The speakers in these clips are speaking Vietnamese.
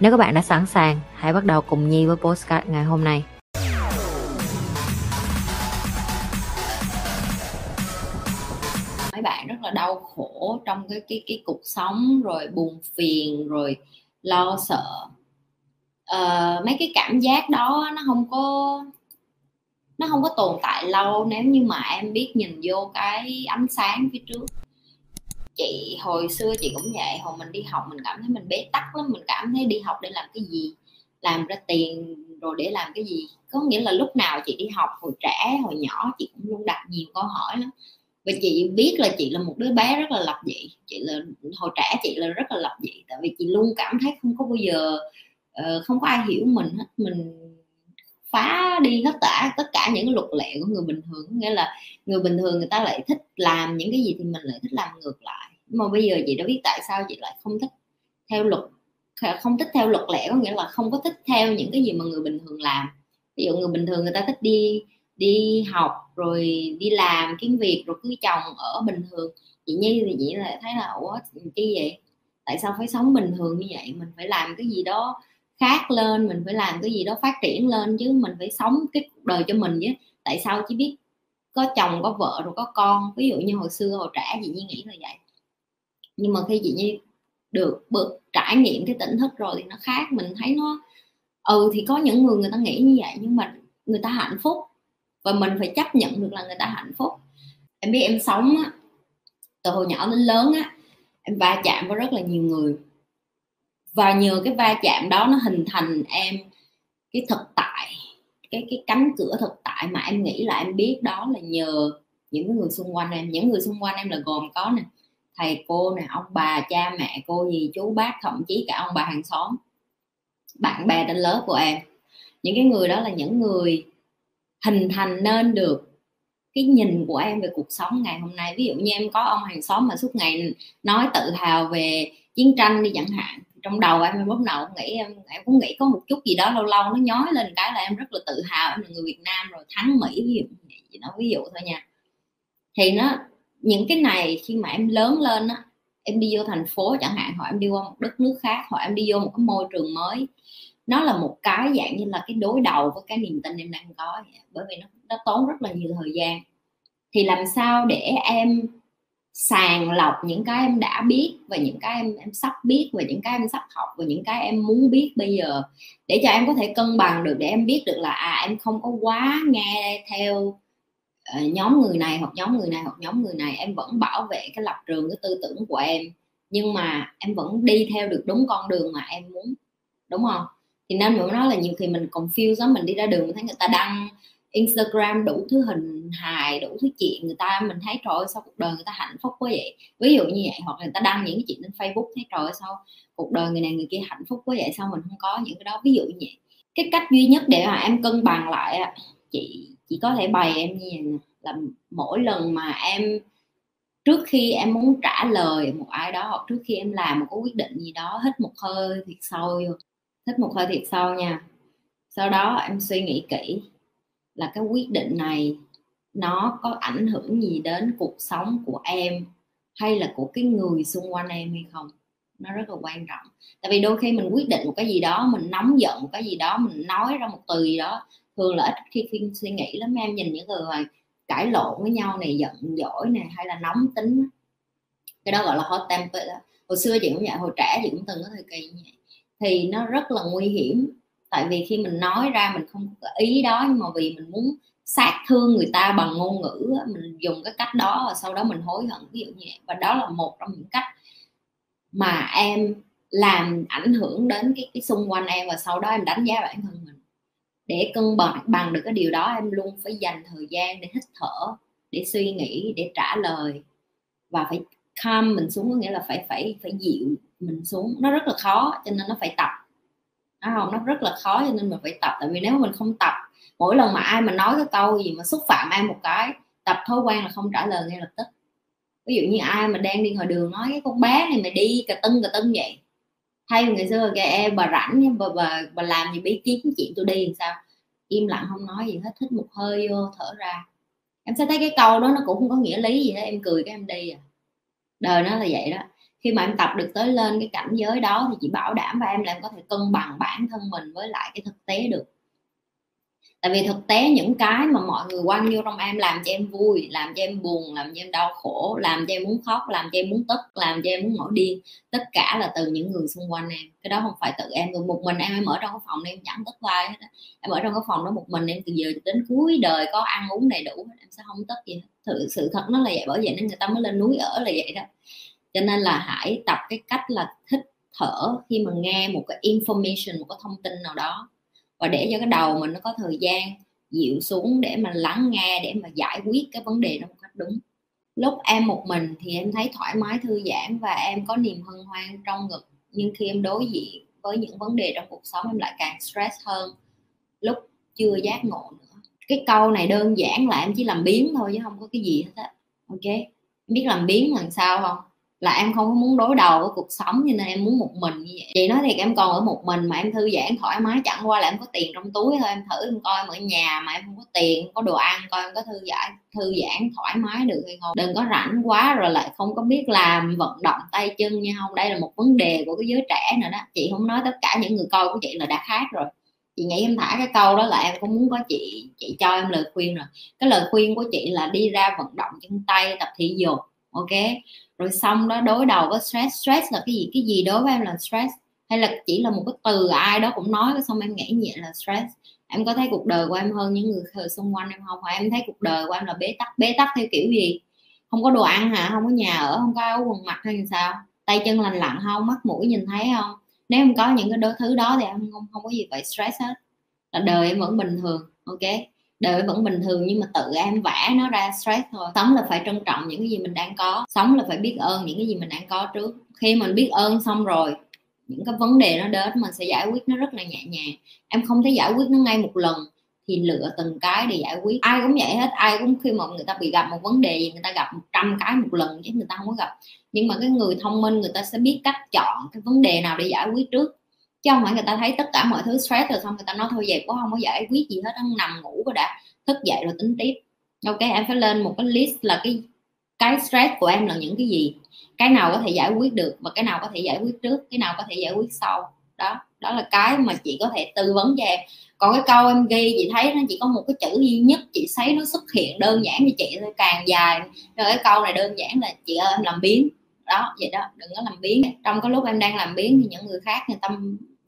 Nếu các bạn đã sẵn sàng, hãy bắt đầu cùng Nhi với postcard ngày hôm nay. mấy bạn rất là đau khổ trong cái cái cái cuộc sống rồi buồn phiền rồi lo sợ uh, mấy cái cảm giác đó nó không có nó không có tồn tại lâu nếu như mà em biết nhìn vô cái ánh sáng phía trước chị hồi xưa chị cũng vậy hồi mình đi học mình cảm thấy mình bế tắc lắm mình cảm thấy đi học để làm cái gì? Làm ra tiền rồi để làm cái gì? Có nghĩa là lúc nào chị đi học hồi trẻ hồi nhỏ chị cũng luôn đặt nhiều câu hỏi lắm. Và chị biết là chị là một đứa bé rất là lập dị chị là hồi trẻ chị là rất là lập dị tại vì chị luôn cảm thấy không có bao giờ uh, không có ai hiểu mình hết. Mình phá đi hết cả tất cả những cái luật lệ của người bình thường. Nghĩa là người bình thường người ta lại thích làm những cái gì thì mình lại thích làm ngược lại mà bây giờ chị đã biết tại sao chị lại không thích theo luật không thích theo luật lệ có nghĩa là không có thích theo những cái gì mà người bình thường làm. Ví dụ người bình thường người ta thích đi đi học, rồi đi làm kiếm việc, rồi cưới chồng ở bình thường. Chị nhi thì chị lại thấy là, ủa, chi vậy? Tại sao phải sống bình thường như vậy? Mình phải làm cái gì đó khác lên, mình phải làm cái gì đó phát triển lên chứ mình phải sống cái cuộc đời cho mình chứ tại sao chỉ biết có chồng, có vợ, rồi có con? Ví dụ như hồi xưa, hồi trẻ chị nhi nghĩ là vậy nhưng mà khi chị nhi được bực, trải nghiệm cái tỉnh thức rồi thì nó khác. Mình thấy nó ừ thì có những người người ta nghĩ như vậy, nhưng mà người ta hạnh phúc. Và mình phải chấp nhận được là người ta hạnh phúc. Em biết em sống á, từ hồi nhỏ đến lớn á, em va chạm với rất là nhiều người. Và nhờ cái va chạm đó nó hình thành em cái thực tại, cái cái cánh cửa thực tại mà em nghĩ là em biết đó là nhờ những người xung quanh em. Những người xung quanh em là gồm có nè thầy cô nè, ông bà, cha, mẹ cô gì, chú, bác, thậm chí cả ông bà hàng xóm, bạn bè trên lớp của em. Những cái người đó là những người hình thành nên được cái nhìn của em về cuộc sống ngày hôm nay. Ví dụ như em có ông hàng xóm mà suốt ngày nói tự hào về chiến tranh đi chẳng hạn, trong đầu em lúc nào cũng nghĩ em em cũng nghĩ có một chút gì đó lâu lâu nó nhói lên cái là em rất là tự hào, em là người Việt Nam rồi, thắng Mỹ, ví dụ vậy nó ví dụ thôi nha. Thì nó những cái này khi mà em lớn lên á em đi vô thành phố chẳng hạn hoặc em đi qua một đất nước khác hoặc em đi vô một cái môi trường mới nó là một cái dạng như là cái đối đầu với cái niềm tin em đang có bởi vì nó, nó tốn rất là nhiều thời gian. Thì làm sao để em sàng lọc những cái em đã biết và những cái em em sắp biết và những cái em sắp học và những cái em muốn biết bây giờ để cho em có thể cân bằng được để em biết được là à em không có quá nghe theo uh, Ờ, nhóm người này hoặc nhóm người này hoặc nhóm người này, em vẫn bảo vệ cái lập trường, cái tư tưởng của em. Nhưng mà em vẫn đi theo được đúng con đường mà em muốn, đúng không? Thì nên mình nói là nhiều khi mình confuse lắm, mình đi ra đường mình thấy người ta đăng Instagram đủ thứ hình hài, đủ thứ chuyện, người ta mình thấy trời ơi, sao cuộc đời người ta hạnh phúc quá vậy? Ví dụ như vậy, hoặc là người ta đăng những cái chuyện lên Facebook, thấy trời ơi, sao cuộc đời người này người kia hạnh phúc quá vậy? Sao mình không có những cái đó? Ví dụ như vậy. Cái cách duy nhất để mà em cân bằng lại chị chỉ có thể bày em như vậy là mỗi lần mà em, trước khi em muốn trả lời một ai đó hoặc trước khi em làm một cái quyết định gì đó, hít một hơi thiệt sâu vô hít một hơi thiệt sâu nha. Sau đó em suy nghĩ kỹ là cái quyết định này nó có ảnh hưởng gì đến cuộc sống của em hay là của cái người xung quanh em hay không? Nó rất là quan trọng. Tại vì đôi khi mình quyết định một cái gì đó, mình nóng giận một cái gì đó, mình nói ra một từ gì đó thường là ít khi khi suy nghĩ lắm em, nhìn những người mà cãi lộn với nhau này, giận dỗi này, hay là nóng tính. Cái đó gọi là hot temper đó. Hồi xưa chị cũng vậy, hồi trẻ chị cũng từng có thời kỳ như vậy. Thì nó rất là nguy hiểm, tại vì khi mình nói ra mình không có ý đó, nhưng mà vì mình muốn sát thương người ta bằng ngôn ngữ mình dùng cái cách đó và sau đó mình hối hận, ví dụ như vậy. Và đó là một trong những cách mà em làm ảnh hưởng đến cái cái xung quanh em và sau đó em đánh giá bản thân mình để cân bằng bằng được cái điều đó, em luôn phải dành thời gian để hít thở, để suy nghĩ, để trả lời. Và phải calm mình xuống, có nghĩa là phải phải phải dịu mình xuống. Nó rất là khó, cho nên nó phải tập. Nó không, nó rất là khó, cho nên mình phải tập. Tại vì nếu mình không tập, mỗi lần mà ai mà nói cái câu gì mà xúc phạm ai một cái, tập thói quen là không trả lời ngay lập tức. Ví dụ như ai mà đang đi ngoài đường nói cái con bé này mày đi, cà tưng cà tưng vậy thay ngày xưa cái em bà rảnh bà, bà, bà làm gì bí kiếm chuyện tôi đi làm sao? Im lặng không nói gì hết thích một hơi vô thở ra. Em sẽ thấy cái câu đó nó cũng không có nghĩa lý gì hết em cười cái em đi à. Đời nó là vậy đó. Khi mà em tập được tới lên cái cảnh giới đó thì chị bảo đảm và em là em có thể cân bằng bản thân mình với lại cái thực tế được tại vì thực tế những cái mà mọi người quăng vô trong em làm cho em vui, làm cho em buồn, làm cho em đau khổ, làm cho em muốn khóc, làm cho em muốn tức, làm cho em muốn nổi điên, tất cả là từ những người xung quanh em. Cái đó không phải tự em rồi một mình em em ở trong cái phòng em chẳng tức vai hết em ở trong cái phòng đó một mình em từ giờ đến cuối đời có ăn uống đầy đủ em sẽ không tức gì hết. Sự thật nó là vậy, bởi vậy nên người ta mới lên núi ở là vậy đó. Cho nên là hãy tập cái cách là thích thở khi mà nghe một cái information, một cái thông tin nào đó và để cho cái đầu mình nó có thời gian dịu xuống để mà lắng nghe, để mà giải quyết cái vấn đề đó một cách đúng. Lúc em một mình thì em thấy thoải mái, thư giãn và em có niềm hân hoan trong ngực. Nhưng khi em đối diện với những vấn đề trong cuộc sống, em lại càng stress hơn. Lúc chưa giác ngộ nữa. Cái câu này đơn giản là em chỉ làm biến thôi chứ không có cái gì hết á. Ok? Em biết làm biến làm sao không? Là em không muốn đối đầu với cuộc sống cho nên em muốn một mình như vậy. Chị nói thiệt em còn ở một mình mà em thư giãn thoải mái, chẳng qua là em có tiền trong túi thôi, em thử em coi em ở nhà mà em không có tiền không có đồ ăn, coi em có thư giãn thư giãn thoải mái được hay không. Đừng có rảnh quá rồi lại không có biết làm, vận động tay chân nha, không, đây là một vấn đề của cái giới trẻ nữa đó. Chị không nói tất cả những người coi của chị là đã khác rồi. Chị nghĩ em thả cái câu đó là em cũng muốn có chị chị cho em lời khuyên rồi. Cái lời khuyên của chị là đi ra vận động chân tay, tập thể dục ok? Rồi xong đó, đối đầu với stress. Stress là cái gì? Cái gì đối với em là stress? Hay là chỉ là một cái từ ai đó cũng nói, xong em nghĩ nhẹ là stress? Em có thấy cuộc đời của em hơn những người xung quanh em không? Phải em thấy cuộc đời của em là bế tắc? Bế tắc theo kiểu gì? Không có đồ ăn hả? Không có nhà ở? Không có áo quần mặc hay sao? Tay chân lành lặn không? Mắt mũi nhìn thấy không? Nếu em có những cái đôi thứ đó thì em không không có gì phải stress hết. Là đời em vẫn bình thường. Ok? Đời vẫn bình thường nhưng mà tự em vẽ nó ra stress thôi. Sống là phải trân trọng những cái gì mình đang có. Sống là phải biết ơn những cái gì mình đang có trước. Khi mình biết ơn xong rồi, những cái vấn đề nó đến mình sẽ giải quyết nó rất là nhẹ nhàng. Em không thể giải quyết nó ngay một lần thì lựa từng cái để giải quyết. Ai cũng vậy hết. Ai cũng khi mà người ta bị gặp một vấn đề gì, người ta gặp 100 cái một lần chứ người ta không có gặp. Nhưng mà cái người thông minh, người ta sẽ biết cách chọn cái vấn đề nào để giải quyết trước chứ không phải người ta thấy tất cả mọi thứ stress rồi xong người ta nói thôi vậy cũng không có giải quyết gì hết đang nằm ngủ rồi đã, thức dậy rồi tính tiếp. Ok, em phải lên một cái list là cái cái stress của em là những cái gì. Cái nào có thể giải quyết được và cái nào có thể giải quyết trước, cái nào có thể giải quyết sau. Đó đó là cái mà chị có thể tư vấn cho em. Còn cái câu em ghi, chị thấy nó chỉ có một cái chữ duy nhất, chị thấy nó xuất hiện đơn giản như chị, thôi càng dài. Rồi cái câu này đơn giản là, chị ơi, em làm biến đó, vậy đó, đừng có làm biến trong cái lúc em đang làm biến thì những người khác, người ta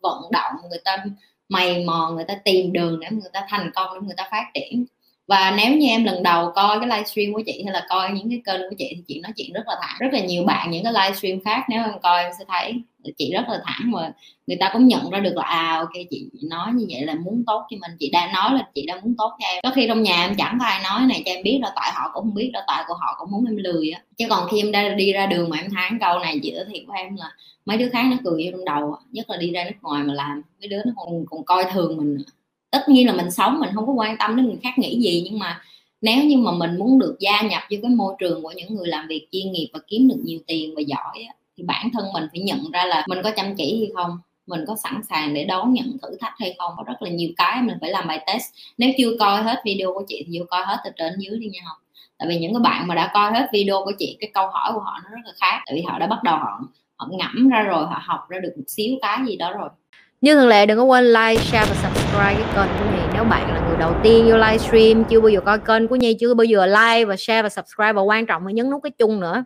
vận động, người ta mày mò, người ta tìm đường để người ta thành công, để người ta phát triển và nếu như em lần đầu coi cái livestream của chị hay là coi những cái kênh của chị thì chị nói chuyện rất là thẳng, rất là nhiều bạn những cái livestream khác nếu em coi em sẽ thấy chị rất là thẳng mà người ta cũng nhận ra được là à ok, chị nói như vậy là muốn tốt cho mình, chị đang nói là chị đang muốn tốt cho em. Có khi trong nhà em chẳng có ai nói này, cho em biết là tại họ cũng không biết là tại của họ cũng muốn em lười á. Chứ còn khi em đã đi ra đường mà em tháng câu này chị thiệt của em là mấy đứa khác nó cười vô trong đầu nhất là đi ra nước ngoài mà làm, mấy đứa nó còn còn coi thường mình nữa tất nhiên là mình sống, mình không có quan tâm đến người khác nghĩ gì, nhưng mà nếu như mà mình muốn được gia nhập vô cái môi trường của những người làm việc chuyên nghiệp và kiếm được nhiều tiền và giỏi thì bản thân mình phải nhận ra là mình có chăm chỉ hay không, mình có sẵn sàng để đón nhận thử thách hay không. Có rất là nhiều cái mình phải làm bài test. Nếu chưa coi hết video của chị thì vô coi hết từ trên dưới đi nha không tại vì những cái bạn mà đã coi hết video của chị, cái câu hỏi của họ nó rất là khác, tại vì họ đã bắt đầu họ họ ngẫm ra rồi, họ học ra được một xíu cái gì đó rồi như thường lệ đừng có quên like, share và subscribe cái kênh của Nhi Nếu bạn là người đầu tiên vô livestream Chưa bao giờ coi kênh của Nhi Chưa bao giờ like và share và subscribe Và quan trọng là nhấn nút cái chung nữa.